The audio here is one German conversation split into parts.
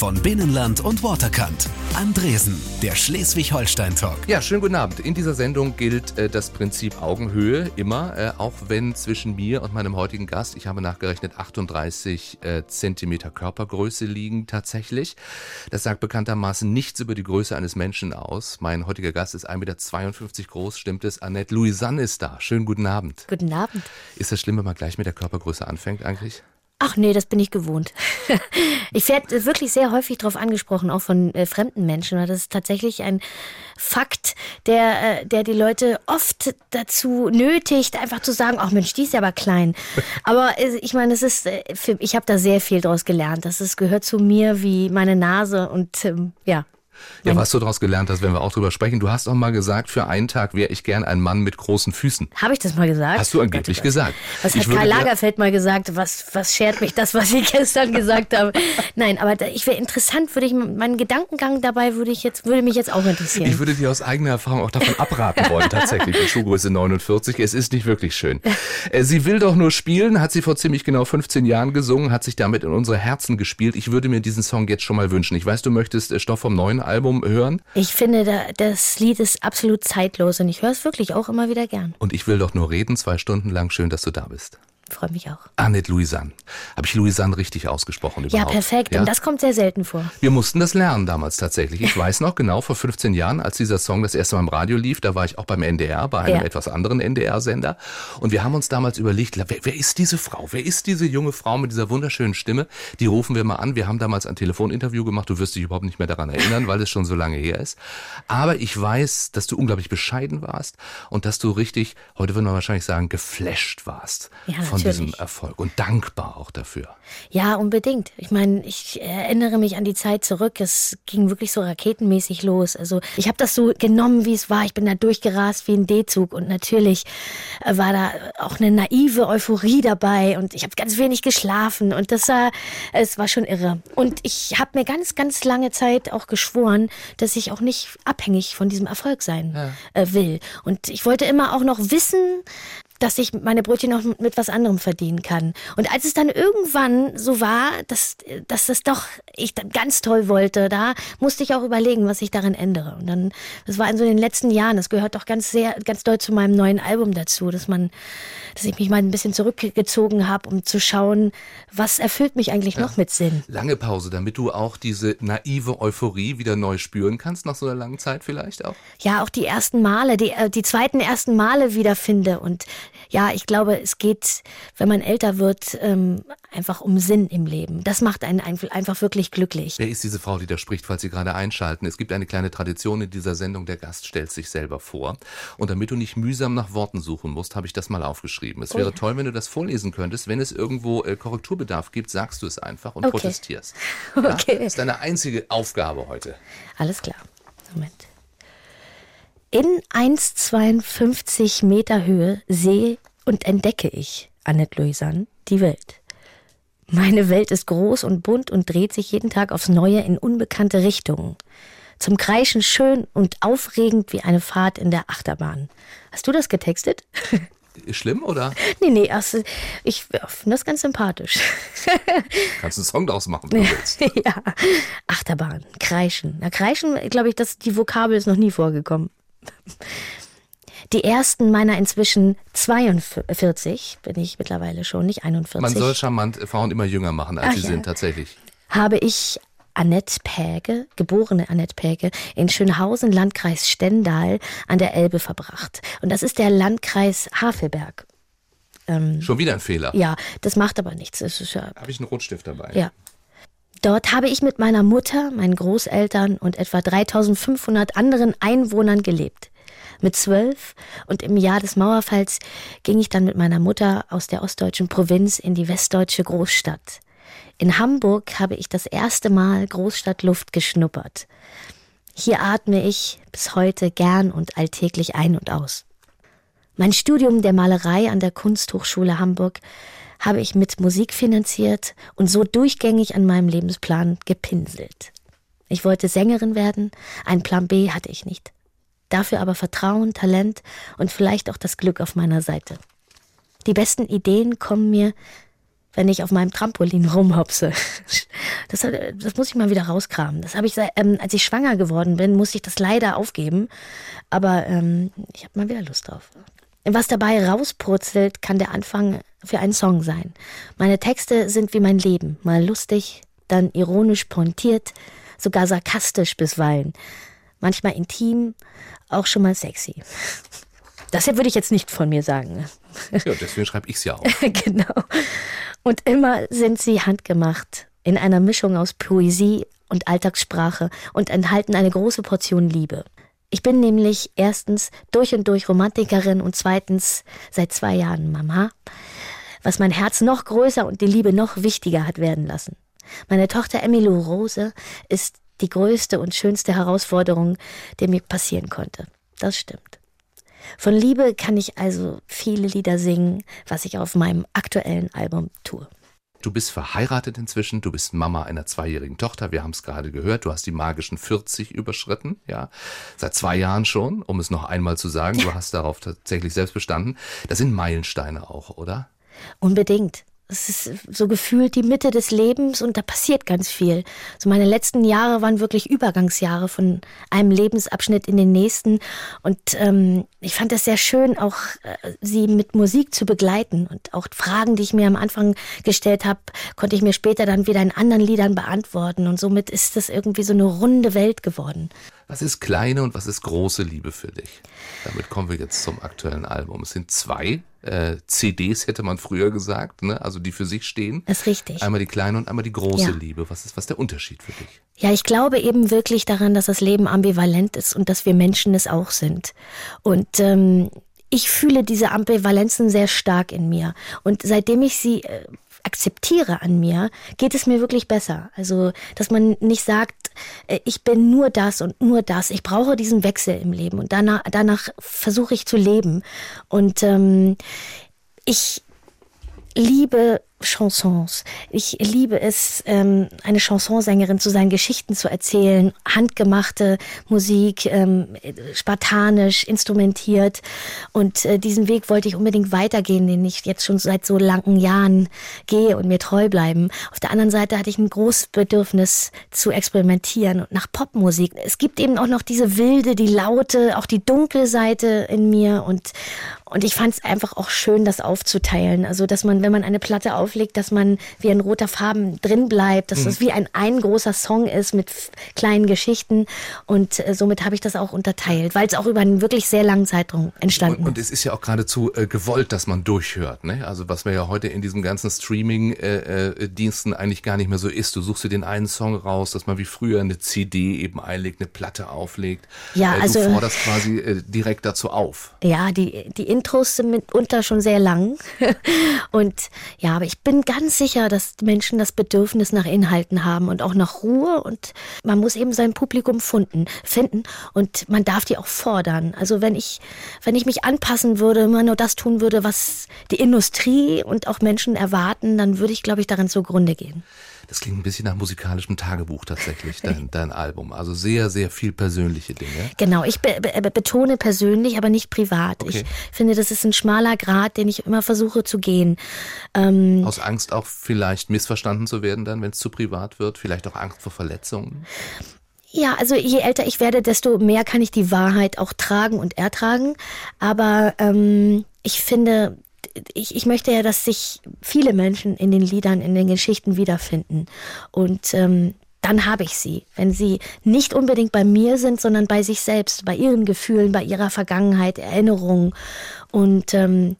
von Binnenland und Waterkant. Andresen, der Schleswig-Holstein-Talk. Ja, schönen guten Abend. In dieser Sendung gilt äh, das Prinzip Augenhöhe immer, äh, auch wenn zwischen mir und meinem heutigen Gast, ich habe nachgerechnet, 38 äh, Zentimeter Körpergröße liegen tatsächlich. Das sagt bekanntermaßen nichts über die Größe eines Menschen aus. Mein heutiger Gast ist 1,52 Meter groß, stimmt es? Annette Louisanne ist da. Schönen guten Abend. Guten Abend. Ist das schlimm, wenn man gleich mit der Körpergröße anfängt eigentlich? Ach nee, das bin ich gewohnt. ich werde wirklich sehr häufig darauf angesprochen, auch von äh, fremden Menschen, weil das ist tatsächlich ein Fakt, der, äh, der die Leute oft dazu nötigt, einfach zu sagen, ach Mensch, die ist ja aber klein. Aber äh, ich meine, es ist, äh, ich habe da sehr viel draus gelernt. Das ist, gehört zu mir wie meine Nase und ähm, ja, ja, was du daraus gelernt hast, werden wir auch drüber sprechen. Du hast auch mal gesagt, für einen Tag wäre ich gern ein Mann mit großen Füßen. Habe ich das mal gesagt? Hast du angeblich gesagt. Was ich hat Karl Lagerfeld mal gesagt? Was, was schert mich das, was ich gestern gesagt habe? Nein, aber ich wäre interessant, würde ich, meinen Gedankengang dabei würde ich jetzt, würde mich jetzt auch interessieren. Ich würde dir aus eigener Erfahrung auch davon abraten wollen, tatsächlich, die Schuhgröße 49. Es ist nicht wirklich schön. Äh, sie will doch nur spielen, hat sie vor ziemlich genau 15 Jahren gesungen, hat sich damit in unsere Herzen gespielt. Ich würde mir diesen Song jetzt schon mal wünschen. Ich weiß, du möchtest äh, Stoff vom neuen Album hören. Ich finde, das Lied ist absolut zeitlos und ich höre es wirklich auch immer wieder gern. Und ich will doch nur reden, zwei Stunden lang. Schön, dass du da bist. Freue mich auch. Annette Louisanne. Habe ich Louisanne richtig ausgesprochen überhaupt? Ja, perfekt. Ja? Und das kommt sehr selten vor. Wir mussten das lernen damals tatsächlich. Ich weiß noch genau, vor 15 Jahren, als dieser Song das erste Mal im Radio lief, da war ich auch beim NDR, bei einem ja. etwas anderen NDR-Sender. Und wir haben uns damals überlegt, wer, wer ist diese Frau? Wer ist diese junge Frau mit dieser wunderschönen Stimme? Die rufen wir mal an. Wir haben damals ein Telefoninterview gemacht. Du wirst dich überhaupt nicht mehr daran erinnern, weil es schon so lange her ist. Aber ich weiß, dass du unglaublich bescheiden warst und dass du richtig, heute würden wir wahrscheinlich sagen, geflasht warst ja, von diesem Erfolg und dankbar auch dafür. Ja, unbedingt. Ich meine, ich erinnere mich an die Zeit zurück. Es ging wirklich so raketenmäßig los. Also ich habe das so genommen, wie es war. Ich bin da durchgerast wie ein D-Zug und natürlich äh, war da auch eine naive Euphorie dabei und ich habe ganz wenig geschlafen und das war, es war schon irre. Und ich habe mir ganz, ganz lange Zeit auch geschworen, dass ich auch nicht abhängig von diesem Erfolg sein ja. Äh, will. Und ich wollte immer auch noch wissen, dass ich meine Brötchen noch mit was anderem verdienen kann. Und als es dann irgendwann so war, dass, dass das doch ich dann ganz toll wollte, da musste ich auch überlegen, was ich darin ändere. Und dann, das war in so den letzten Jahren, das gehört doch ganz sehr, ganz doll zu meinem neuen Album dazu, dass man, dass ich mich mal ein bisschen zurückgezogen habe, um zu schauen, was erfüllt mich eigentlich ja. noch mit Sinn. Lange Pause, damit du auch diese naive Euphorie wieder neu spüren kannst, nach so einer langen Zeit vielleicht auch? Ja, auch die ersten Male, die, äh, die zweiten ersten Male wiederfinde und ja, ich glaube, es geht, wenn man älter wird, ähm, einfach um Sinn im Leben. Das macht einen einfach wirklich glücklich. Wer ist diese Frau, die da spricht, falls Sie gerade einschalten? Es gibt eine kleine Tradition in dieser Sendung, der Gast stellt sich selber vor. Und damit du nicht mühsam nach Worten suchen musst, habe ich das mal aufgeschrieben. Es oh wäre toll, wenn du das vorlesen könntest. Wenn es irgendwo äh, Korrekturbedarf gibt, sagst du es einfach und okay. protestierst. Ja? Okay. Das ist deine einzige Aufgabe heute. Alles klar. Moment. In 1,52 Meter Höhe sehe und entdecke ich, Annette Louisanne, die Welt. Meine Welt ist groß und bunt und dreht sich jeden Tag aufs Neue in unbekannte Richtungen. Zum Kreischen schön und aufregend wie eine Fahrt in der Achterbahn. Hast du das getextet? Schlimm, oder? Nee, nee, also ich finde das ganz sympathisch. Kannst du einen Song daraus machen, wenn du willst. ja. Achterbahn, Kreischen. Na, Kreischen, glaube ich, das, die Vokabel ist noch nie vorgekommen. Die ersten meiner inzwischen 42, bin ich mittlerweile schon, nicht 41. Man soll charmant Frauen immer jünger machen, als Ach sie ja. sind, tatsächlich. Habe ich Annette Päge, geborene Annette Päge, in Schönhausen, Landkreis Stendal an der Elbe verbracht. Und das ist der Landkreis Havelberg. Ähm, Schon wieder ein Fehler. Ja, das macht aber nichts. Ja, Habe ich einen Rotstift dabei? Ja. Dort habe ich mit meiner Mutter, meinen Großeltern und etwa 3500 anderen Einwohnern gelebt. Mit zwölf und im Jahr des Mauerfalls ging ich dann mit meiner Mutter aus der ostdeutschen Provinz in die westdeutsche Großstadt. In Hamburg habe ich das erste Mal Großstadtluft geschnuppert. Hier atme ich bis heute gern und alltäglich ein und aus. Mein Studium der Malerei an der Kunsthochschule Hamburg habe ich mit Musik finanziert und so durchgängig an meinem Lebensplan gepinselt. Ich wollte Sängerin werden, einen Plan B hatte ich nicht. Dafür aber Vertrauen, Talent und vielleicht auch das Glück auf meiner Seite. Die besten Ideen kommen mir, wenn ich auf meinem Trampolin rumhopse. Das, das muss ich mal wieder rauskramen. Das habe ich, ähm, als ich schwanger geworden bin, musste ich das leider aufgeben. Aber ähm, ich habe mal wieder Lust drauf. Was dabei rauspurzelt, kann der Anfang für einen Song sein. Meine Texte sind wie mein Leben, mal lustig, dann ironisch pointiert, sogar sarkastisch bisweilen, manchmal intim, auch schon mal sexy. Das würde ich jetzt nicht von mir sagen. Ja, deswegen schreibe ich es ja auch. genau. Und immer sind sie handgemacht, in einer Mischung aus Poesie und Alltagssprache und enthalten eine große Portion Liebe. Ich bin nämlich erstens durch und durch Romantikerin und zweitens seit zwei Jahren Mama, was mein Herz noch größer und die Liebe noch wichtiger hat werden lassen. Meine Tochter Emilou Rose ist die größte und schönste Herausforderung, die mir passieren konnte. Das stimmt. Von Liebe kann ich also viele Lieder singen, was ich auf meinem aktuellen Album tue. Du bist verheiratet inzwischen, du bist Mama einer zweijährigen Tochter, wir haben es gerade gehört, du hast die magischen 40 überschritten, ja, seit zwei Jahren schon, um es noch einmal zu sagen, du hast darauf tatsächlich selbst bestanden. Das sind Meilensteine auch, oder? Unbedingt. Es ist so gefühlt die Mitte des Lebens und da passiert ganz viel. So meine letzten Jahre waren wirklich Übergangsjahre von einem Lebensabschnitt in den nächsten und ähm, ich fand es sehr schön, auch äh, sie mit Musik zu begleiten und auch Fragen, die ich mir am Anfang gestellt habe, konnte ich mir später dann wieder in anderen Liedern beantworten und somit ist es irgendwie so eine runde Welt geworden. Was ist kleine und was ist große Liebe für dich? Damit kommen wir jetzt zum aktuellen Album. Es sind zwei äh, CDs, hätte man früher gesagt, ne? also die für sich stehen. Das ist richtig. Einmal die kleine und einmal die große ja. Liebe. Was ist was ist der Unterschied für dich? Ja, ich glaube eben wirklich daran, dass das Leben ambivalent ist und dass wir Menschen es auch sind. Und ähm, ich fühle diese Ambivalenzen sehr stark in mir. Und seitdem ich sie äh, akzeptiere an mir, geht es mir wirklich besser. Also, dass man nicht sagt, äh, ich bin nur das und nur das. Ich brauche diesen Wechsel im Leben und danach, danach versuche ich zu leben. Und ähm, ich liebe Chansons. Ich liebe es, ähm, eine Chansonsängerin zu sein, Geschichten zu erzählen, handgemachte Musik, ähm, spartanisch, instrumentiert. Und äh, diesen Weg wollte ich unbedingt weitergehen, den ich jetzt schon seit so langen Jahren gehe und mir treu bleiben. Auf der anderen Seite hatte ich ein großes Bedürfnis zu experimentieren und nach Popmusik. Es gibt eben auch noch diese wilde, die laute, auch die dunkle Seite in mir und und ich fand es einfach auch schön, das aufzuteilen. Also, dass man, wenn man eine Platte auflegt, dass man wie in roter Farben drin bleibt, dass mhm. das wie ein, ein großer Song ist mit kleinen Geschichten. Und äh, somit habe ich das auch unterteilt, weil es auch über einen wirklich sehr langen Zeitraum entstanden und, und es ist ja auch geradezu äh, gewollt, dass man durchhört. Ne? Also, was wir ja heute in diesem ganzen Streaming-Diensten äh, äh eigentlich gar nicht mehr so ist. Du suchst dir den einen Song raus, dass man wie früher eine CD eben einlegt, eine Platte auflegt. Ja, äh, also. Du forderst quasi äh, direkt dazu auf. Ja, die, die Intros sind mitunter schon sehr lang. und ja, aber ich bin ganz sicher, dass Menschen das Bedürfnis nach Inhalten haben und auch nach Ruhe und man muss eben sein Publikum finden, finden und man darf die auch fordern. Also wenn ich, wenn ich mich anpassen würde, immer nur das tun würde, was die Industrie und auch Menschen erwarten, dann würde ich, glaube ich, daran zugrunde gehen. Das klingt ein bisschen nach musikalischem Tagebuch tatsächlich, dein, dein Album. Also sehr, sehr viel persönliche Dinge. Genau, ich be be betone persönlich, aber nicht privat. Okay. Ich finde, das ist ein schmaler Grad, den ich immer versuche zu gehen. Ähm, Aus Angst auch vielleicht missverstanden zu werden dann, wenn es zu privat wird, vielleicht auch Angst vor Verletzungen. Ja, also je älter ich werde, desto mehr kann ich die Wahrheit auch tragen und ertragen. Aber ähm, ich finde, ich, ich möchte ja, dass sich viele Menschen in den Liedern, in den Geschichten wiederfinden. Und ähm, dann habe ich sie. Wenn sie nicht unbedingt bei mir sind, sondern bei sich selbst, bei ihren Gefühlen, bei ihrer Vergangenheit, Erinnerungen. Und ähm,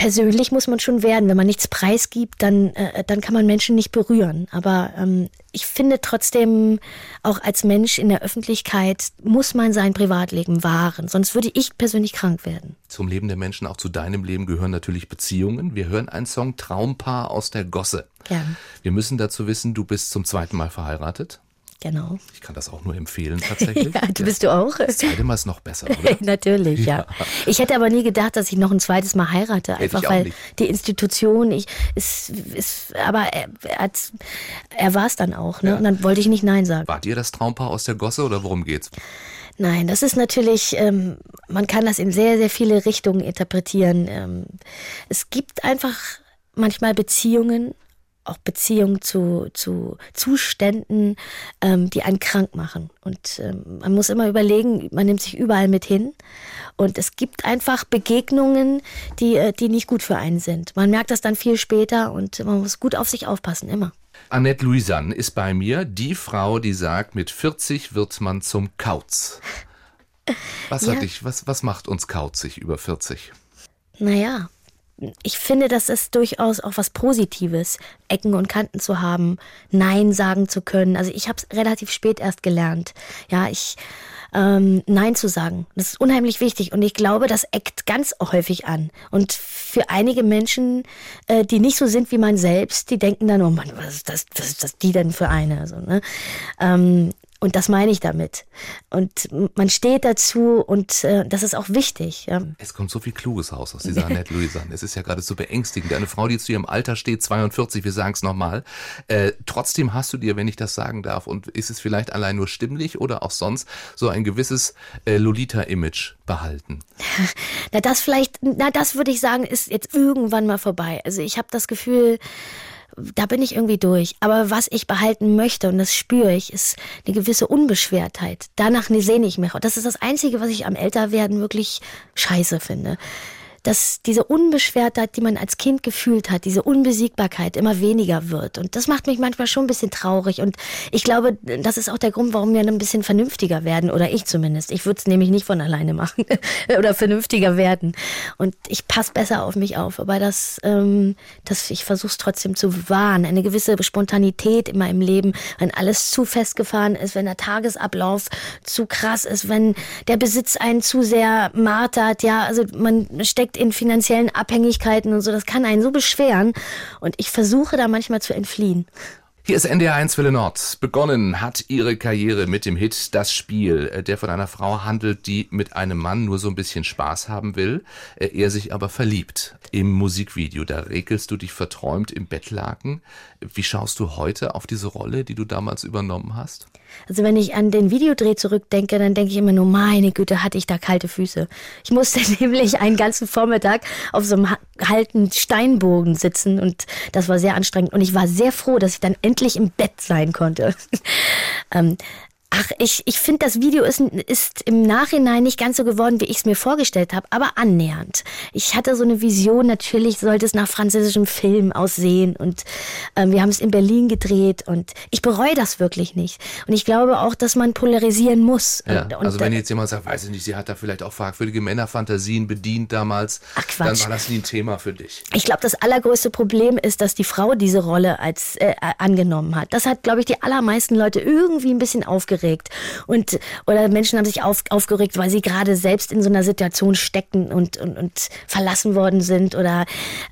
persönlich muss man schon werden. Wenn man nichts preisgibt, dann, äh, dann kann man Menschen nicht berühren. Aber ähm, ich finde trotzdem, auch als Mensch in der Öffentlichkeit muss man sein Privatleben wahren. Sonst würde ich persönlich krank werden. Zum Leben der Menschen, auch zu deinem Leben gehören natürlich Beziehungen. Wir hören einen Song Traumpaar aus der Gosse. Ja. Wir müssen dazu wissen, du bist zum zweiten Mal verheiratet. Genau. Ich kann das auch nur empfehlen, tatsächlich. ja, du bist du auch. Das zweite Mal ist noch besser, oder? Natürlich, ja. ja. Ich hätte aber nie gedacht, dass ich noch ein zweites Mal heirate. Einfach weil nicht. die Institution, ich, ist, ist, aber er, er, er war es dann auch, ne? Ja. Und dann wollte ich nicht Nein sagen. Wart ihr das Traumpaar aus der Gosse oder worum geht's? Nein, das ist natürlich, ähm, man kann das in sehr, sehr viele Richtungen interpretieren. Ähm, es gibt einfach manchmal Beziehungen, auch Beziehungen zu, zu Zuständen, ähm, die einen krank machen. Und ähm, man muss immer überlegen, man nimmt sich überall mit hin. Und es gibt einfach Begegnungen, die, äh, die nicht gut für einen sind. Man merkt das dann viel später und man muss gut auf sich aufpassen, immer. Annette Louisanne ist bei mir, die Frau, die sagt, mit 40 wird man zum Kauz. Was, ja. hat dich, was, was macht uns kauzig über 40? Naja, ich finde, das ist durchaus auch was Positives, Ecken und Kanten zu haben, Nein sagen zu können. Also ich habe es relativ spät erst gelernt. Ja, ich ähm, Nein zu sagen. Das ist unheimlich wichtig und ich glaube, das eckt ganz häufig an. Und für einige Menschen, äh, die nicht so sind wie man selbst, die denken dann, oh Mann, was ist das, was ist das die denn für eine? Also, ne? ähm, und das meine ich damit. Und man steht dazu und äh, das ist auch wichtig. Ja. Es kommt so viel Kluges raus aus dieser Annette Louisanne. Es ist ja gerade so beängstigend. Eine Frau, die zu ihrem Alter steht, 42, wir sagen es nochmal. Äh, trotzdem hast du dir, wenn ich das sagen darf, und ist es vielleicht allein nur stimmlich oder auch sonst, so ein gewisses äh, Lolita-Image behalten? Na, das vielleicht, na, das würde ich sagen, ist jetzt irgendwann mal vorbei. Also ich habe das Gefühl, da bin ich irgendwie durch. Aber was ich behalten möchte, und das spüre ich, ist eine gewisse Unbeschwertheit. Danach sehne ich mich. Das ist das Einzige, was ich am Älterwerden wirklich scheiße finde dass diese Unbeschwertheit, die man als Kind gefühlt hat, diese Unbesiegbarkeit immer weniger wird. Und das macht mich manchmal schon ein bisschen traurig. Und ich glaube, das ist auch der Grund, warum wir ein bisschen vernünftiger werden. Oder ich zumindest. Ich würde es nämlich nicht von alleine machen oder vernünftiger werden. Und ich passe besser auf mich auf. Aber das, ähm, das ich versuche es trotzdem zu wahren. Eine gewisse Spontanität immer im Leben, wenn alles zu festgefahren ist, wenn der Tagesablauf zu krass ist, wenn der Besitz einen zu sehr martert. Ja, also man steckt steckt in finanziellen Abhängigkeiten und so. Das kann einen so beschweren. Und ich versuche da manchmal zu entfliehen. Hier ist NDR 1 Welle Nord. Begonnen hat ihre Karriere mit dem Hit Das Spiel, äh, der von einer Frau handelt, die mit einem Mann nur so ein bisschen Spaß haben will, äh, er sich aber verliebt. Im Musikvideo, da regelst du dich verträumt im Bettlaken. Wie schaust du heute auf diese Rolle, die du damals übernommen hast? Also wenn ich an den Videodreh zurückdenke, dann denke ich immer nur, meine Güte, hatte ich da kalte Füße. Ich musste nämlich einen ganzen Vormittag auf so einem halten Steinbogen sitzen und das war sehr anstrengend. Und ich war sehr froh, dass ich dann endlich im Bett sein konnte. ähm, Ach, ich, ich finde, das Video ist, ist im Nachhinein nicht ganz so geworden, wie ich es mir vorgestellt habe, aber annähernd. Ich hatte so eine Vision, natürlich sollte es nach französischem Film aussehen und ähm, wir haben es in Berlin gedreht und ich bereue das wirklich nicht. Und ich glaube auch, dass man polarisieren muss. Ja, und, also wenn jetzt jemand sagt, weiß ich nicht, sie hat da vielleicht auch fragwürdige Männerfantasien bedient damals, Ach, dann war das nie ein Thema für dich. Ich glaube, das allergrößte Problem ist, dass die Frau diese Rolle als äh, angenommen hat. Das hat, glaube ich, die allermeisten Leute irgendwie ein bisschen aufgeregt aufgeregt. Und, oder Menschen haben sich auf, aufgeregt, weil sie gerade selbst in so einer Situation stecken und, und, und verlassen worden sind. Oder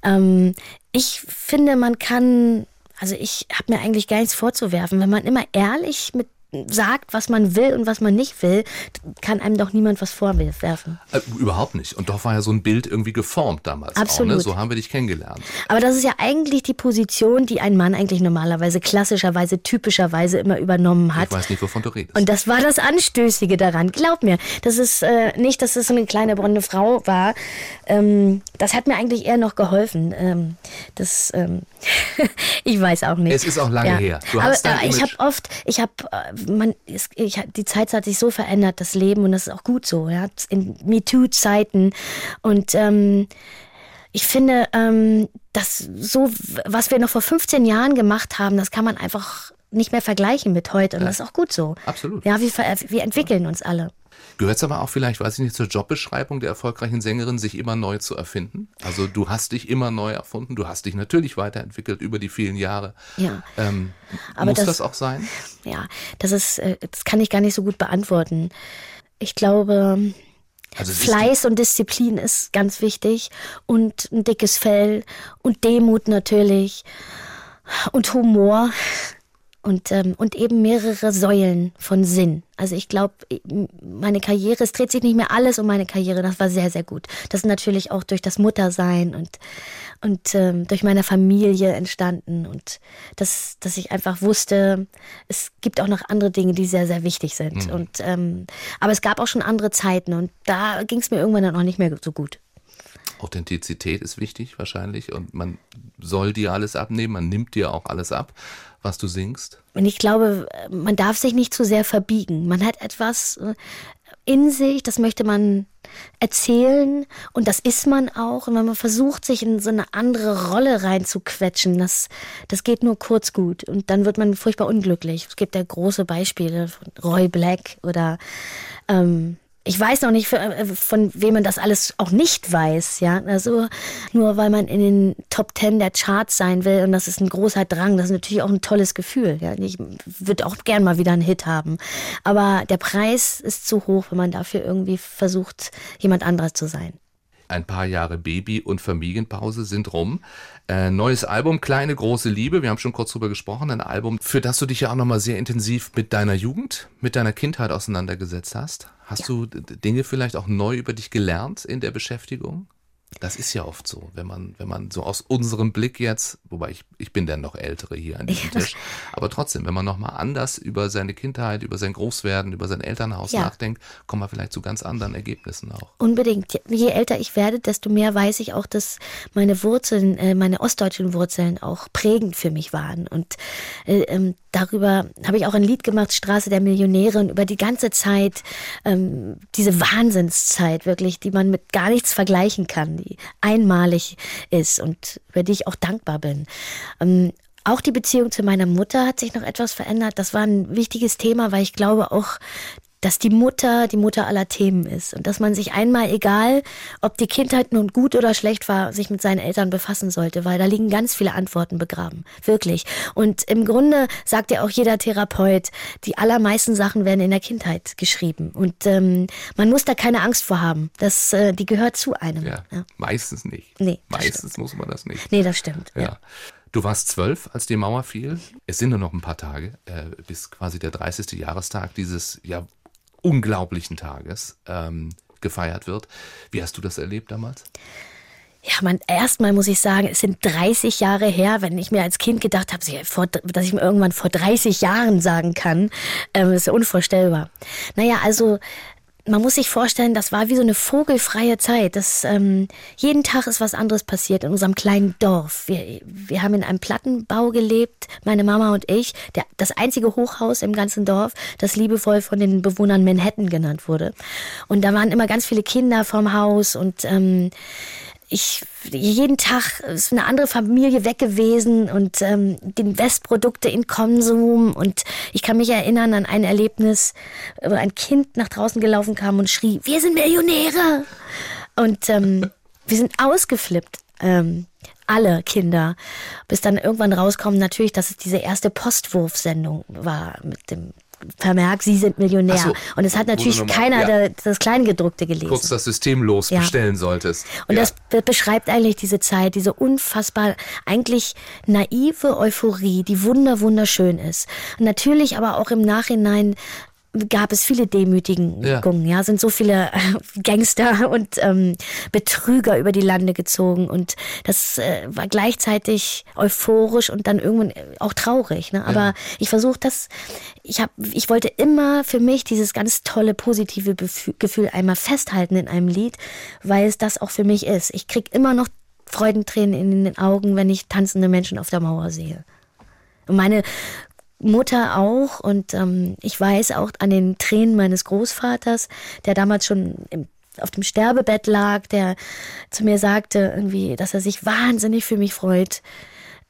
ähm, ich finde, man kann, also ich habe mir eigentlich gar nichts vorzuwerfen, wenn man immer ehrlich mit sagt, was man will und was man nicht will, kann einem doch niemand was vorwerfen. Äh, überhaupt nicht. Und doch war ja so ein Bild irgendwie geformt damals. Absolut. Auch, ne? So haben wir dich kennengelernt. Aber das ist ja eigentlich die Position, die ein Mann eigentlich normalerweise, klassischerweise, typischerweise immer übernommen hat. Ich weiß nicht, wovon du redest. Und das war das Anstößige daran. Glaub mir, das ist äh, nicht, dass es so eine kleine blonde Frau war. Ähm, das hat mir eigentlich eher noch geholfen. Ähm, das, ähm, ich weiß auch nicht. Es ist auch lange ja. her. Du Aber äh, ich habe oft, ich habe äh, man, ich, die Zeit hat sich so verändert, das Leben, und das ist auch gut so, ja, in MeToo-Zeiten. Und ähm, ich finde, ähm, dass so, was wir noch vor 15 Jahren gemacht haben, das kann man einfach nicht mehr vergleichen mit heute. Und ja. das ist auch gut so. Absolut. Ja, wir, wir entwickeln uns alle. Gehört es aber auch vielleicht, weiß ich nicht, zur Jobbeschreibung der erfolgreichen Sängerin, sich immer neu zu erfinden? Also du hast dich immer neu erfunden, du hast dich natürlich weiterentwickelt über die vielen Jahre. Ja. Ähm, muss das, das, auch sein? Ja, das ist, äh, das kann ich gar nicht so gut beantworten. Ich glaube, also Fleiß und Disziplin ist ganz wichtig und ein dickes Fell und Demut natürlich und Humor und, ähm, und eben mehrere Säulen von Sinn. Also ich glaube, meine Karriere, es dreht sich nicht mehr alles um meine Karriere, das war sehr, sehr gut. Das ist natürlich auch durch das Muttersein und, und ähm, durch meine Familie entstanden und das, dass ich einfach wusste, es gibt auch noch andere Dinge, die sehr, sehr wichtig sind. Mhm. Und, ähm, aber es gab auch schon andere Zeiten und da ging es mir irgendwann dann auch nicht mehr so gut. Authentizität ist wichtig wahrscheinlich und man soll dir alles abnehmen, man nimmt dir auch alles ab, was du singst. Und ich glaube, man darf sich nicht zu sehr verbiegen. Man hat etwas äh, in sich, das möchte man erzählen und das ist man auch. Und wenn man versucht, sich in so eine andere Rolle reinzuquetschen, das, das geht nur kurz gut und dann wird man furchtbar unglücklich. Es gibt ja große Beispiele von Roy Black oder ähm, ich weiß noch nicht, äh, von wem man das alles auch nicht weiß, ja. Also nur weil man in den Top Ten der Charts sein will und das ist ein großer Drang, das ist natürlich auch ein tolles Gefühl. Ja. Ich würde auch gern mal wieder einen Hit haben. Aber der Preis ist zu hoch, wenn man dafür irgendwie versucht, jemand anderes zu sein. Ein paar Jahre Baby- und Familienpause sind rum. Äh, neues Album, Kleine große Liebe. Wir haben schon kurz drüber gesprochen. Ein Album, für das du dich ja auch nochmal sehr intensiv mit deiner Jugend, mit deiner Kindheit auseinandergesetzt hast. Hast ja. du Dinge vielleicht auch neu über dich gelernt in der Beschäftigung? Das ist ja oft so, wenn man, wenn man so aus unserem Blick jetzt, wobei ich, ich bin der noch Ältere hier an diesem ja. Tisch, aber trotzdem, wenn man nochmal anders über seine Kindheit, über sein Großwerden, über sein Elternhaus ja. nachdenkt, kommt man vielleicht zu ganz anderen Ergebnissen auch. Unbedingt. Je älter ich werde, desto mehr weiß ich auch, dass meine Wurzeln, äh, meine ostdeutschen Wurzeln auch prägend für mich waren. Und äh, ähm, darüber habe ich auch ein Lied gemacht, Straße der Millionäre, und über die ganze Zeit, ähm, diese Wahnsinnszeit wirklich, die man mit gar nichts vergleichen kann, die einmalig ist und über die ich auch dankbar bin. Ähm, auch die Beziehung zu meiner Mutter hat sich noch etwas verändert. Das war ein wichtiges Thema, weil ich glaube auch, dass die Mutter die Mutter aller Themen ist und dass man sich einmal, egal ob die Kindheit nun gut oder schlecht war, sich mit seinen Eltern befassen sollte, weil da liegen ganz viele Antworten begraben. Wirklich. Und im Grunde sagt ja auch jeder Therapeut, die allermeisten Sachen werden in der Kindheit geschrieben. Und ähm, man muss da keine Angst vor haben. Das, äh, die gehört zu einem. Ja, ja. Meistens nicht. Nee, meistens muss man das nicht. Nee, das stimmt. ja. ja. Du warst zwölf, als die Mauer fiel. Es sind nur noch ein paar Tage, äh, bis quasi der 30. Jahrestag dieses ja unglaublichen Tages ähm, gefeiert wird. Wie hast du das erlebt damals? Ja, man, erstmal muss ich sagen, es sind 30 Jahre her, wenn ich mir als Kind gedacht habe, dass ich mir irgendwann vor 30 Jahren sagen kann, ähm, ist unvorstellbar. Naja, also man muss sich vorstellen, das war wie so eine vogelfreie Zeit. Das, ähm, jeden Tag ist was anderes passiert in unserem kleinen Dorf. Wir, wir haben in einem Plattenbau gelebt, meine Mama und ich. Der, das einzige Hochhaus im ganzen Dorf, das liebevoll von den Bewohnern Manhattan genannt wurde. Und da waren immer ganz viele Kinder vorm Haus und ähm, ich jeden Tag ist eine andere Familie weg gewesen und ähm, die Westprodukte in Konsum und ich kann mich erinnern an ein Erlebnis, wo ein Kind nach draußen gelaufen kam und schrie, wir sind Millionäre und ähm, wir sind ausgeflippt. Ähm, alle Kinder, bis dann irgendwann rauskommen natürlich, dass es diese erste Postwurfsendung war mit dem Vermerk, Sie sind Millionär. So, und es hat natürlich keiner ja. das Kleingedruckte gelesen. Kurz das System los ja. bestellen solltest. Und ja. das beschreibt eigentlich diese Zeit, diese unfassbar, eigentlich naive Euphorie, die wunder, wunderschön ist. Und natürlich aber auch im Nachhinein gab es viele Demütigungen, ja. ja, sind so viele äh, Gangster und ähm, Betrüger über die Lande gezogen und das äh, war gleichzeitig euphorisch und dann irgendwann äh, auch traurig. Ne? Aber ja. ich versuche das, ich habe, ich wollte immer für mich dieses ganz tolle positive Gefühl einmal festhalten in einem Lied, weil es das auch für mich ist. Ich krieg immer noch Freudentränen in den Augen, wenn ich tanzende Menschen auf der Mauer sehe. Und meine Mutter auch und ähm, ich weiß auch an den Tränen meines Großvaters, der damals schon im, auf dem Sterbebett lag, der zu mir sagte irgendwie, dass er sich wahnsinnig für mich freut,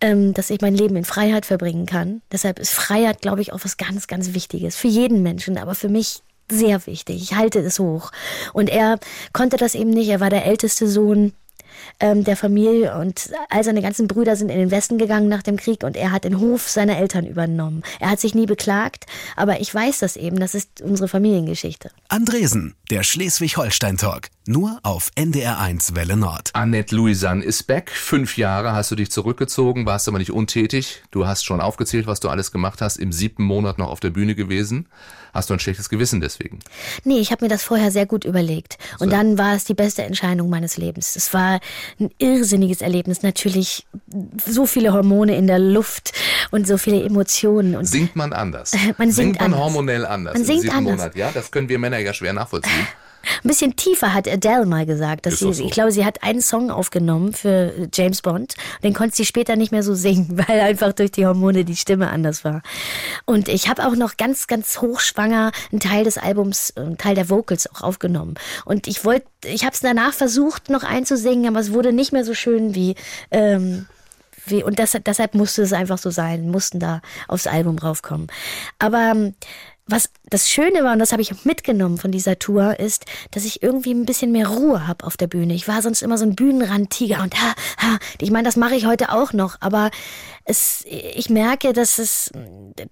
ähm, dass ich mein Leben in Freiheit verbringen kann. Deshalb ist Freiheit, glaube ich, auch was ganz, ganz Wichtiges für jeden Menschen, aber für mich sehr wichtig. Ich halte es hoch. Und er konnte das eben nicht. Er war der älteste Sohn ähm, der Familie und all seine ganzen Brüder sind in den Westen gegangen nach dem Krieg und er hat den Hof seiner Eltern übernommen. Er hat sich nie beklagt, aber ich weiß das eben, das ist unsere Familiengeschichte. Andresen, der Schleswig-Holstein-Talk, nur auf NDR1 Welle Nord. Annette Louisanne ist back. Fünf Jahre hast du dich zurückgezogen, warst aber nicht untätig. Du hast schon aufgezählt, was du alles gemacht hast, im siebten Monat noch auf der Bühne gewesen. Hast du ein schlechtes Gewissen deswegen? Nee, ich habe mir das vorher sehr gut überlegt. Und so. dann war es die beste Entscheidung meines Lebens. Es war ein irrsinniges Erlebnis. Natürlich so viele Hormone in der Luft und so viele Emotionen. Und singt man anders? man singt, singt man anders. hormonell anders? Man singt anders. Monat, ja, das können wir Männer ja schwer nachvollziehen. Ein bisschen tiefer hat Adele mal gesagt. Dass sie, so. Ich glaube, sie hat einen Song aufgenommen für James Bond. Den konnte sie später nicht mehr so singen, weil einfach durch die Hormone die Stimme anders war. Und ich habe auch noch ganz, ganz hochschwanger einen Teil des Albums, einen Teil der Vocals auch aufgenommen. Und ich wollte, ich habe es danach versucht noch einzusingen, aber es wurde nicht mehr so schön wie ähm, wie, und das, deshalb musste es einfach so sein, mussten da aufs Album raufkommen. Aber ähm, was das Schöne war, und das habe ich auch mitgenommen von dieser Tour, ist, dass ich irgendwie ein bisschen mehr Ruhe habe auf der Bühne. Ich war sonst immer so ein Bühnenrandtiger und ha, ha, ich meine, das mache ich heute auch noch, aber es, ich merke, dass es,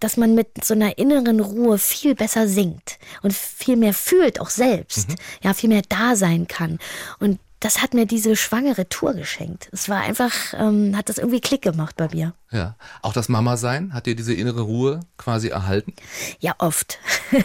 dass man mit so einer inneren Ruhe viel besser singt und viel mehr fühlt, auch selbst, mhm. ja, viel mehr da sein kann. Und das hat mir diese schwangere Tour geschenkt. Es war einfach, ähm, hat das irgendwie Klick gemacht bei mir. Ja, auch das Mama-Sein, hat dir diese innere Ruhe quasi erhalten? Ja, oft.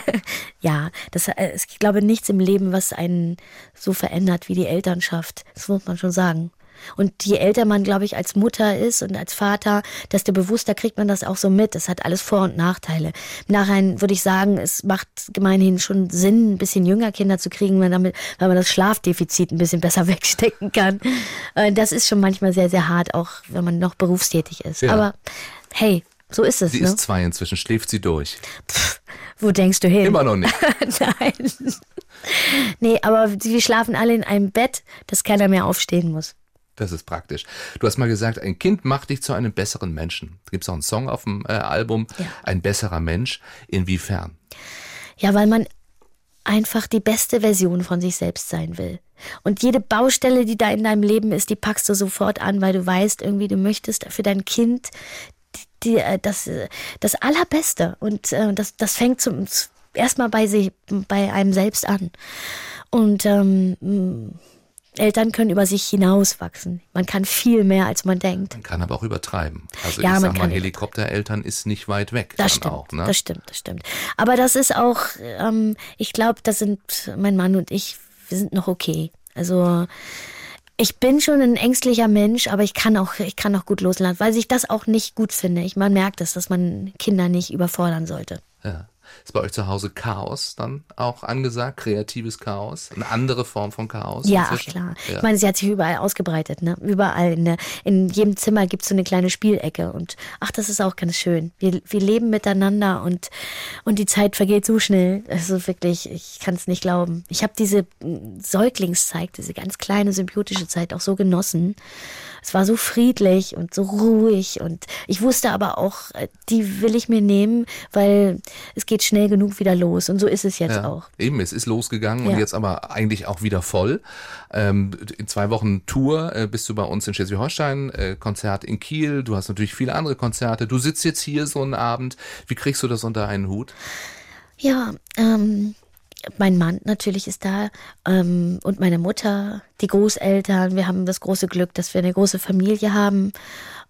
ja, das, äh, ich glaube nichts im Leben, was einen so verändert wie die Elternschaft. Das muss man schon sagen. Und je älter man, glaube ich, als Mutter ist und als Vater, desto bewusster kriegt man das auch so mit. Das hat alles Vor- und Nachteile. Im Nachhinein würde ich sagen, es macht gemeinhin schon Sinn, ein bisschen jünger Kinder zu kriegen, weil, damit, weil man das Schlafdefizit ein bisschen besser wegstecken kann. Das ist schon manchmal sehr, sehr hart, auch wenn man noch berufstätig ist. Ja. Aber hey, so ist es. Sie ne? ist zwei inzwischen, schläft sie durch. Pff, wo denkst du hin? Immer noch nicht. Nein. Nee, aber wir schlafen alle in einem Bett, dass keiner mehr aufstehen muss. Das ist praktisch. Du hast mal gesagt, ein Kind macht dich zu einem besseren Menschen. Gibt es auch einen Song auf dem äh, Album, ja. ein besserer Mensch. Inwiefern? Ja, weil man einfach die beste Version von sich selbst sein will. Und jede Baustelle, die da in deinem Leben ist, die packst du sofort an, weil du weißt, irgendwie, du möchtest für dein Kind die, die, äh, das, äh, das Allerbeste. Und äh, das, das fängt zum, erstmal bei sich, bei einem selbst an. Und ähm, Eltern können über sich hinauswachsen. Man kann viel mehr, als man denkt. Man kann aber auch übertreiben. Also ja, ich sag mal, Helikoptereltern ist nicht weit weg. Das stimmt, auch, ne? das stimmt, das stimmt. Aber das ist auch, ähm, ich glaube, das sind mein Mann und ich, wir sind noch okay. Also ich bin schon ein ängstlicher Mensch, aber ich kann auch, ich kann auch gut loslassen, weil ich das auch nicht gut finde. Ich, man merkt es, dass man Kinder nicht überfordern sollte. Ja. Ist bei euch zu Hause Chaos dann auch angesagt? Kreatives Chaos? Eine andere Form von Chaos? Ja, ach klar. Ja. Ich meine, sie hat sich überall ausgebreitet. Ne? Überall. In, der, in jedem Zimmer gibt es so eine kleine Spielecke. Und ach, das ist auch ganz schön. Wir, wir leben miteinander und, und die Zeit vergeht so schnell. Also wirklich, ich kann es nicht glauben. Ich habe diese hm, Säuglingszeit, diese ganz kleine symbiotische Zeit auch so genossen. Es war so friedlich und so ruhig. Und ich wusste aber auch, äh, die will ich mir nehmen, weil es geht schnell genug wieder los. Und so ist es jetzt ja, auch. Eben, es ist losgegangen ja. und jetzt aber eigentlich auch wieder voll. Ähm, in zwei Wochen Tour äh, bist du bei uns in Schleswig-Holstein, äh, Konzert in Kiel. Du hast natürlich viele andere Konzerte. Du sitzt jetzt hier so einen Abend. Wie kriegst du das unter einen Hut? Ja, ähm, mein Mann natürlich ist da ähm, und meine Mutter, die Großeltern. Wir haben das große Glück, dass wir eine große Familie haben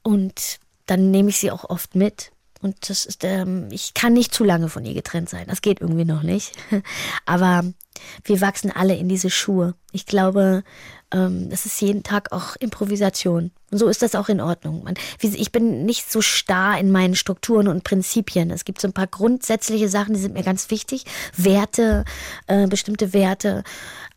und dann nehme ich sie auch oft mit. Und das ist, ähm, ich kann nicht zu lange von ihr getrennt sein. Das geht irgendwie noch nicht. Aber wir wachsen alle in diese Schuhe. Ich glaube, ähm, das ist jeden Tag auch Improvisation. Und so ist das auch in Ordnung. Man, ich bin nicht so starr in meinen Strukturen und Prinzipien. Es gibt so ein paar grundsätzliche Sachen, die sind mir ganz wichtig. Werte, äh, bestimmte Werte.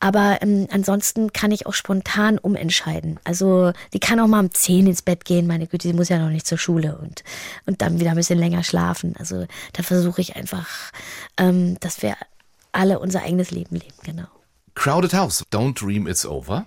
Aber ähm, ansonsten kann ich auch spontan umentscheiden. Also die kann auch mal um 10 ins Bett gehen. Meine Güte, die muss ja noch nicht zur Schule und, und dann wieder ein bisschen länger schlafen. Also da versuche ich einfach, ähm, dass wir alle unser eigenes Leben leben. Genau. Crowded House, Don't Dream It's Over.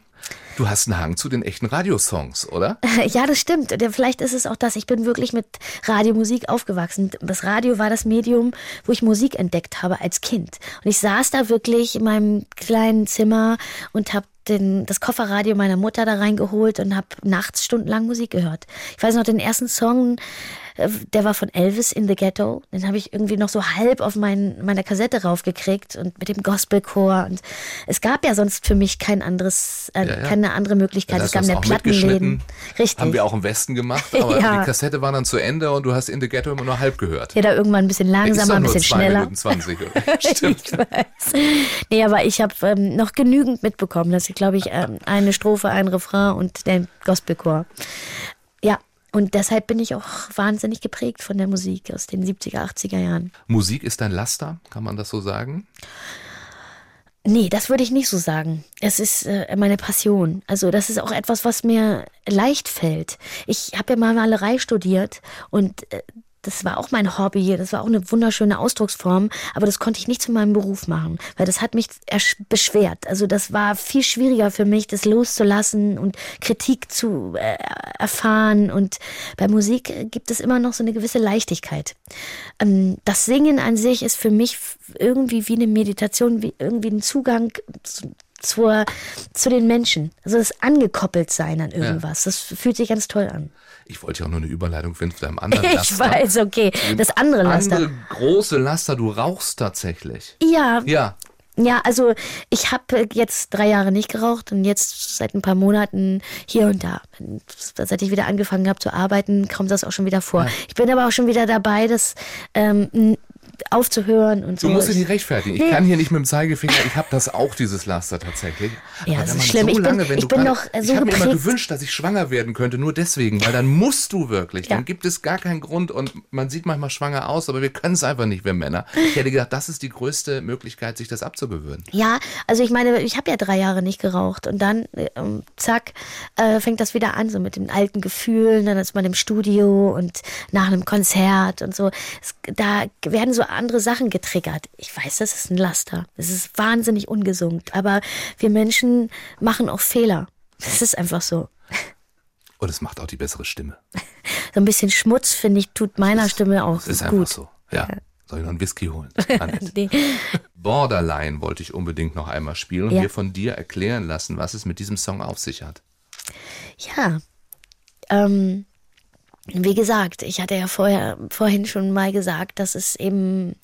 Du hast einen Hang zu den echten Radiosongs, oder? Ja, das stimmt. Vielleicht ist es auch das. Ich bin wirklich mit Radiomusik aufgewachsen. Das Radio war das Medium, wo ich Musik entdeckt habe als Kind. Und ich saß da wirklich in meinem kleinen Zimmer und habe den, das Kofferradio meiner Mutter da reingeholt und habe nachts stundenlang Musik gehört. Ich weiß noch, den ersten Song, der war von Elvis in the Ghetto. Den habe ich irgendwie noch so halb auf mein, meiner Kassette raufgekriegt und mit dem Gospelchor. Und es gab ja sonst für mich kein anderes, äh, ja, ja. keine andere Möglichkeit. Ja, es gab mehr Plattenläden. Richtig. Haben wir auch im Westen gemacht, aber die Kassette war dann zu Ende und du hast in the Ghetto immer nur halb gehört. Ja, da irgendwann ein bisschen langsamer, ein bisschen schneller. Minuten 20, Stimmt. ich weiß. Nee, aber ich habe ähm, noch genügend mitbekommen, dass ich glaube ich ähm, eine Strophe, ein Refrain und der Gospelchor. Ja, und deshalb bin ich auch wahnsinnig geprägt von der Musik aus den 70er, 80er Jahren. Musik ist ein Laster, kann man das so sagen? Nee, das würde ich nicht so sagen. Es ist äh, meine Passion. Also das ist auch etwas, was mir leicht fällt. Ich habe ja mal Malerei studiert und äh, das war auch mein Hobby, das war auch eine wunderschöne Ausdrucksform, aber das konnte ich nicht zu meinem Beruf machen, weil das hat mich beschwert. Also das war viel schwieriger für mich, das loszulassen und Kritik zu äh, erfahren. Und bei Musik gibt es immer noch so eine gewisse Leichtigkeit. Ähm, das Singen an sich ist für mich irgendwie wie eine Meditation, wie irgendwie ein Zugang zu, zur, zu den Menschen. Also das angekoppelt sein an irgendwas. Ja. Das fühlt sich ganz toll an. Ich wollte ja auch nur eine Überleitung finden zu deinem anderen Laster. Ich weiß, okay. Das andere Laster. Andere große Laster, du rauchst tatsächlich. Ja. Ja. Ja, also ich habe jetzt drei Jahre nicht geraucht und jetzt seit ein paar Monaten hier und da. Seit ich wieder angefangen habe zu arbeiten, kommt das auch schon wieder vor. Ja. Ich bin aber auch schon wieder dabei, das ähm, aufzuhören und so. Du musst dich nicht rechtfertigen. Ich nee. kann hier nicht mit dem Zeigefinger, ich habe das auch, dieses Laster tatsächlich. Ja, das ist schlimm. So ich lange, bin, ich bin noch so Ich habe mir immer gewünscht, dass ich schwanger werden könnte, nur deswegen, weil dann musst du wirklich. Ja. Dann gibt es gar keinen Grund und man sieht manchmal schwanger aus, aber wir können es einfach nicht, wir Männer. Ich hätte gedacht, das ist die größte Möglichkeit, sich das abzugewöhnen. Ja, also ich meine, ich habe ja drei Jahre nicht geraucht und dann, ähm, zack, äh, fängt das wieder an, so mit den alten Gefühlen, dann ist man im Studio und nach einem Konzert und so. Es, da werden so andere Sachen getriggert. Ich weiß, das ist ein Laster. Das ist wahnsinnig ungesund. Aber wir Menschen machen auch Fehler. Das ist einfach so. Und es macht auch die bessere Stimme. So ein bisschen Schmutz, finde ich, tut meiner ist, Stimme auch ist gut. Einfach so. Ja. Soll ich noch einen Whisky holen? nee. Borderline wollte ich unbedingt noch einmal spielen und ja. mir von dir erklären lassen, was es mit diesem Song auf sich hat. Ja. Ähm, wie gesagt, ich hatte ja vorher, vorhin schon mal gesagt, dass es eben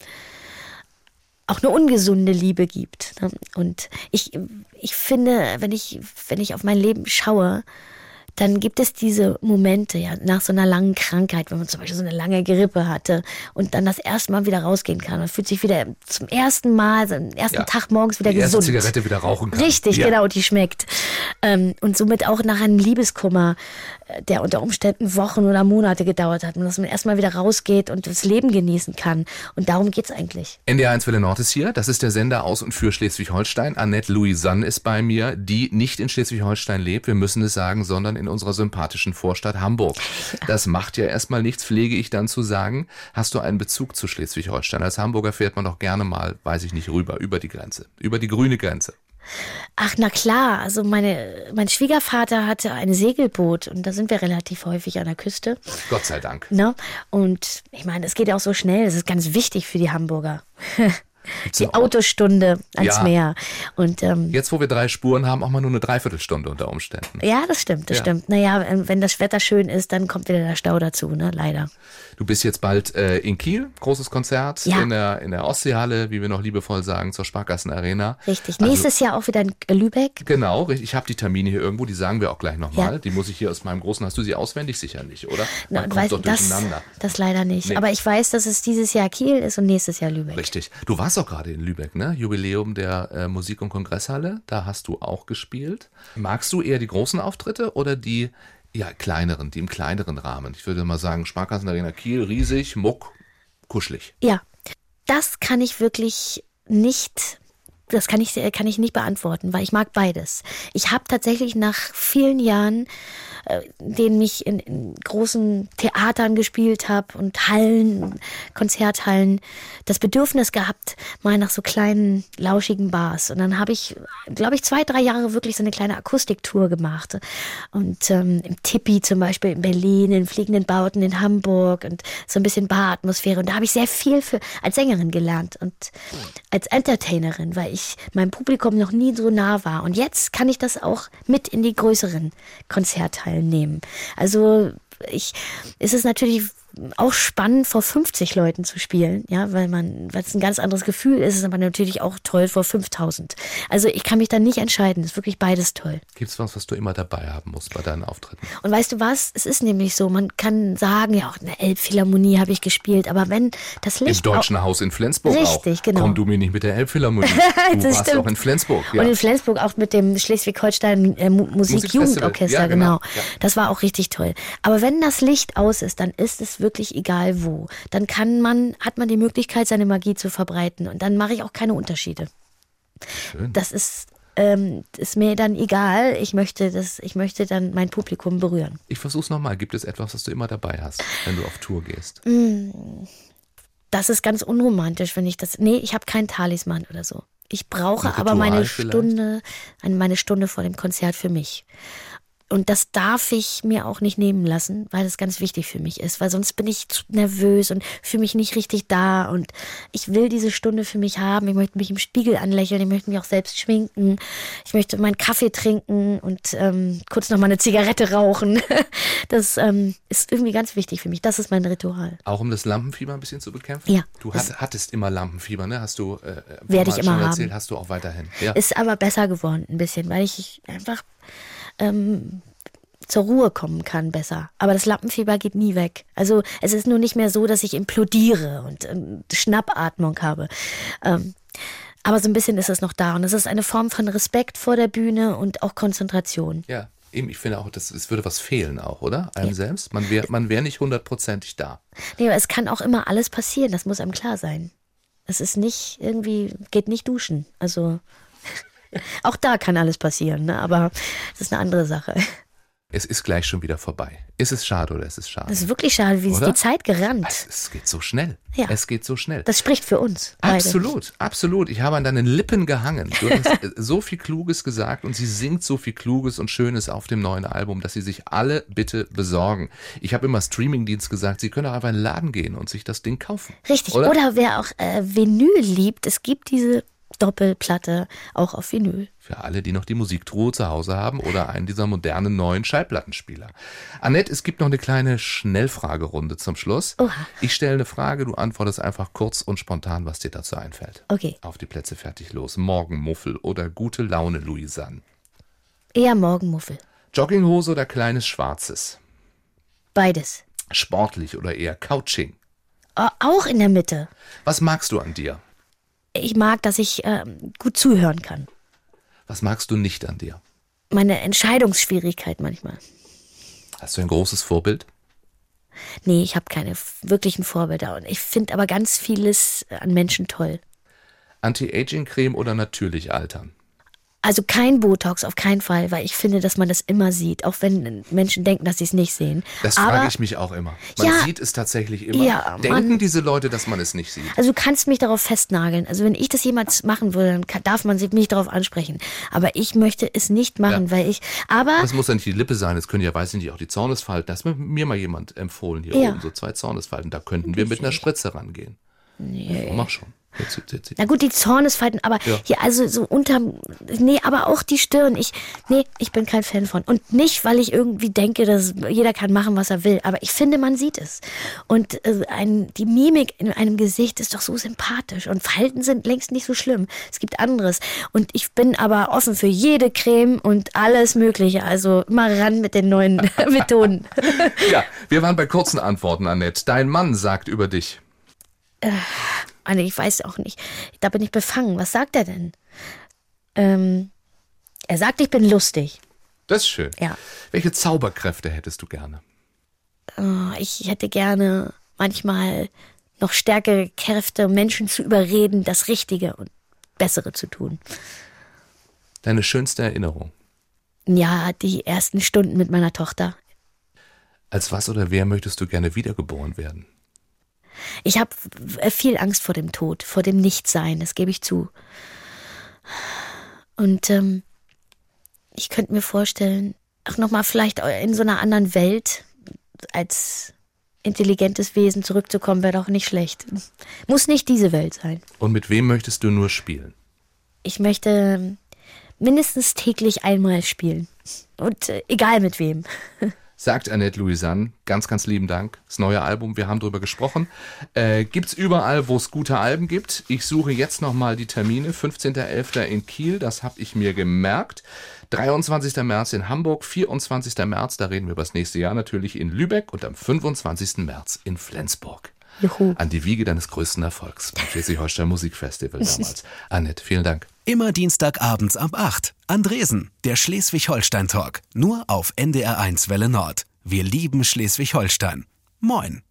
auch eine ungesunde Liebe gibt. Ne? Und ich, ich finde, wenn ich, wenn ich auf mein Leben schaue, dann gibt es diese Momente, ja, nach so einer langen Krankheit, wenn man zum Beispiel so eine lange Grippe hatte und dann das erste Mal wieder rausgehen kann. Man fühlt sich wieder zum ersten Mal, so den ersten ja, Tag morgens wieder die gesund. Die Zigarette wieder rauchen kann. Richtig, ja. genau, die schmeckt. Ähm, und somit auch nach einem Liebeskummer der unter Umständen Wochen oder Monate gedauert hat und dass man erstmal wieder rausgeht und das Leben genießen kann. Und darum geht es eigentlich. NDR1 Welle Nord ist hier. Das ist der Sender aus und für Schleswig-Holstein. Annette Louisanne ist bei mir, die nicht in Schleswig-Holstein lebt, wir müssen es sagen, sondern in unserer sympathischen Vorstadt Hamburg. Ja. Das macht ja erstmal nichts, pflege ich dann zu sagen. Hast du einen Bezug zu Schleswig-Holstein? Als Hamburger fährt man doch gerne mal, weiß ich nicht, rüber, über die Grenze, über die grüne Grenze. Ach, na klar. Also meine, mein Schwiegervater hatte ein Segelboot und da sind wir relativ häufig an der Küste. Gott sei Dank. Ne? Und ich meine, es geht ja auch so schnell. Das ist ganz wichtig für die Hamburger. die Autostunde ans ja. Meer. Und, ähm, Jetzt, wo wir drei Spuren haben, auch mal nur eine Dreiviertelstunde unter Umständen. Ja, das stimmt, das ja. stimmt. Naja, wenn das Wetter schön ist, dann kommt wieder der Stau dazu, ne? leider. Du bist jetzt bald äh, in Kiel, großes Konzert ja. in, der, in der Ostseehalle, wie wir noch liebevoll sagen, zur Sparkassen Arena. Richtig, also, nächstes Jahr auch wieder in Lübeck. Genau, ich habe die Termine hier irgendwo, die sagen wir auch gleich nochmal. Ja. Die muss ich hier aus meinem großen, hast du sie auswendig sicher nicht, oder? Man Na, weiß, doch durcheinander. Das, das leider nicht, nee. aber ich weiß, dass es dieses Jahr Kiel ist und nächstes Jahr Lübeck. Richtig, du warst auch gerade in Lübeck, ne? Jubiläum der äh, Musik- und Kongresshalle, da hast du auch gespielt. Magst du eher die großen Auftritte oder die ja, kleineren, die im kleineren Rahmen. Ich würde mal sagen, Sparkassenarena Kiel, riesig, muck, kuschelig. Ja, das kann ich wirklich nicht das kann ich, kann ich nicht beantworten, weil ich mag beides. Ich habe tatsächlich nach vielen Jahren äh, denen ich in, in großen Theatern gespielt habe und Hallen, Konzerthallen, das Bedürfnis gehabt, mal nach so kleinen, lauschigen Bars. Und dann habe ich, glaube ich, zwei, drei Jahre wirklich so eine kleine Akustiktour gemacht. Und ähm, im Tippi zum Beispiel in Berlin, in fliegenden Bauten in Hamburg und so ein bisschen Baratmosphäre. Und da habe ich sehr viel für, als Sängerin gelernt und als Entertainerin, weil ich meinem Publikum noch nie so nah war. Und jetzt kann ich das auch mit in die größeren Konzerthallen teilnehmen. Also ich, ist es natürlich auch spannend, vor 50 Leuten zu spielen, ja, weil man, weil es ein ganz anderes Gefühl ist, ist aber natürlich auch toll vor 5000. Also ich kann mich da nicht entscheiden, ist wirklich beides toll. Gibt es was, was du immer dabei haben musst bei deinen Auftritten? Und weißt du was, es ist nämlich so, man kann sagen, ja, auch in der Elbphilharmonie habe ich gespielt, aber wenn das Licht... Im Deutschen Haus in Flensburg Richtig, auch. genau. Komm du mir nicht mit der Elbphilharmonie. Du warst stimmt. auch in Flensburg. Ja. Und in Flensburg auch mit dem Schleswig-Holstein äh, Musikjugendorchester, ja, genau. genau. Ja. Das war auch richtig toll. Aber wenn das Licht aus ist, dann ist es wirklich egal wo. Dann kann man, hat man die Möglichkeit, seine Magie zu verbreiten. Und dann mache ich auch keine Unterschiede. Schön. Das ist, ähm, ist mir dann egal. Ich möchte, das, ich möchte dann mein Publikum berühren. Ich versuch's nochmal. Gibt es etwas, was du immer dabei hast, wenn du auf Tour gehst? Das ist ganz unromantisch, wenn ich das. Nee, ich habe keinen Talisman oder so. Ich brauche aber meine vielleicht? Stunde, eine- meine Stunde vor dem Konzert für mich. Und das darf ich mir auch nicht nehmen lassen, weil das ganz wichtig für mich ist, weil sonst bin ich zu nervös und fühle mich nicht richtig da und ich will diese Stunde für mich haben. Ich möchte mich im Spiegel anlächeln, ich möchte mich auch selbst schminken, ich möchte meinen Kaffee trinken und ähm, kurz noch mal eine Zigarette rauchen. Das ähm, ist irgendwie ganz wichtig für mich. Das ist mein Ritual. Auch um das Lampenfieber ein bisschen zu bekämpfen? Ja. Du hat, hattest immer Lampenfieber, ne? Hast du, äh, Werde mal ich immer schon haben. erzählt, hast du auch weiterhin. Ja. Ist aber besser geworden ein bisschen, weil ich einfach ähm, zur Ruhe kommen kann besser. Aber das Lampenfieber geht nie weg. Also es ist nur nicht mehr so, dass ich implodiere und ähm, Schnappatmung habe. Ähm, aber so ein bisschen ist es noch da. Und es ist eine Form von Respekt vor der Bühne und auch Konzentration. ja. Eben, ich finde auch, das, es würde was fehlen auch, oder? Einem selbst. Man wäre man wär nicht hundertprozentig da. Nee, aber es kann auch immer alles passieren. Das muss einem klar sein. Es ist nicht irgendwie, geht nicht duschen. Also auch da kann alles passieren, ne? aber das ist eine andere Sache. Es ist gleich schon wieder vorbei. Ist es schade oder ist es schade? Das ist wirklich schade, wie ist die Zeit gerannt. es, es geht so schnell. Ja. Es geht so schnell. Das spricht für uns. Beide. Absolut, absolut. Ich habe an deinen Lippen gehangen. Du hast äh, so viel Kluges gesagt und sie singt so viel Kluges und Schönes auf dem neuen Album, dass sie sich alle bitte besorgen. Ich habe immer Streamingdienst gesagt, sie können auch einfach in den Laden gehen und sich das Ding kaufen. Richtig. Oder? Oder, wer auch äh, Vinyl liebt, es gibt diese Doppelplatte auch auf Vinyl. Für alle, die noch die Musiktruhe zu Hause haben oder einen dieser modernen neuen Schallplattenspieler. Annette, es gibt noch eine kleine Schnellfragerunde zum Schluss. Oha. Ich stelle eine Frage, du antwortest einfach kurz und spontan, was dir dazu einfällt. Okay. Auf die Plätze fertig los. Morgenmuffel oder gute Laune Louisanne. Eher Morgenmuffel. Jogginghose oder kleines Schwarzes? Beides. Sportlich oder eher Couching? Auch in der Mitte. Was magst du an dir? Ich mag, dass ich ähm, gut zuhören kann. Was magst du nicht an dir? Meine Entscheidungsschwierigkeit manchmal. Hast du ein großes Vorbild? Nee, ich habe keine wirklichen Vorbilder. Und ich finde aber ganz vieles an Menschen toll. Anti-Aging-Creme oder natürlich altern? Also kein Botox, auf keinen Fall, weil ich finde, dass man das immer sieht, auch wenn Menschen denken, dass sie es nicht sehen. Das Aber frage ich mich auch immer. Man Ja. sieht es tatsächlich immer. Ja, Denken Mann. diese Leute, dass man es nicht sieht? Also du kannst mich darauf festnageln. Also wenn ich das jemals machen würde, dann darf man sich mich darauf ansprechen. Aber ich möchte es nicht machen, Ja. weil ich. Aber Das muss ja nicht die Lippe sein, es können ja, weiß ich nicht, auch die Zornesfalten. Da hat mir- mal jemand empfohlen hier Ja. oben, so zwei Zornesfalten. Da könnten wir mit einer Spritze rangehen. Nee. mach schon. Jetzt, jetzt, jetzt, jetzt. na gut, die Zornesfalten, aber Ja. hier also so unterm, nee, aber auch die Stirn. Ich, nee, ich bin kein Fan von. Und nicht, weil ich irgendwie denke, dass jeder kann machen, was er will. Aber ich finde, man sieht es. Und äh, ein, die Mimik in einem Gesicht ist doch so sympathisch. Und Falten sind längst nicht so schlimm. Es gibt anderes. Und ich bin aber offen für jede Creme und alles Mögliche. Also immer ran mit den neuen Methoden. Ja, wir waren bei kurzen Antworten, Annette. Dein Mann sagt über dich. Also ich weiß auch nicht. Da bin ich befangen. Was sagt er denn? Ähm, er sagt, ich bin lustig. Das ist schön. Ja. Welche Zauberkräfte hättest du gerne? Oh, ich hätte gerne manchmal noch stärkere Kräfte, um Menschen zu überreden, das Richtige und Bessere zu tun. Deine schönste Erinnerung? Ja, die ersten Stunden mit meiner Tochter. Als was oder wer möchtest du gerne wiedergeboren werden? Ich habe viel Angst vor dem Tod, vor dem Nichtsein, das gebe ich zu. Und ähm, ich könnte mir vorstellen, auch nochmal vielleicht in so einer anderen Welt als intelligentes Wesen zurückzukommen, wäre doch nicht schlecht. Muss nicht diese Welt sein. Und mit wem möchtest du nur spielen? Ich möchte mindestens täglich einmal spielen. Und äh, egal mit wem. Sagt Annette Louisanne. Ganz, ganz lieben Dank. Das neue Album, wir haben drüber gesprochen. Äh, gibt's überall, wo es gute Alben gibt. Ich suche jetzt nochmal die Termine. 15.11. in Kiel, das habe ich mir gemerkt. 23. März in Hamburg, 24. März, da reden wir über das nächste Jahr natürlich in Lübeck und am 25. März in Flensburg. Juhu. An die Wiege deines größten Erfolgs beim Schleswig-Holstein Musikfestival damals. Annette, vielen Dank. Immer Dienstagabends ab 8. Andresen, der Schleswig-Holstein-Talk. Nur auf NDR1 Welle Nord. Wir lieben Schleswig-Holstein. Moin.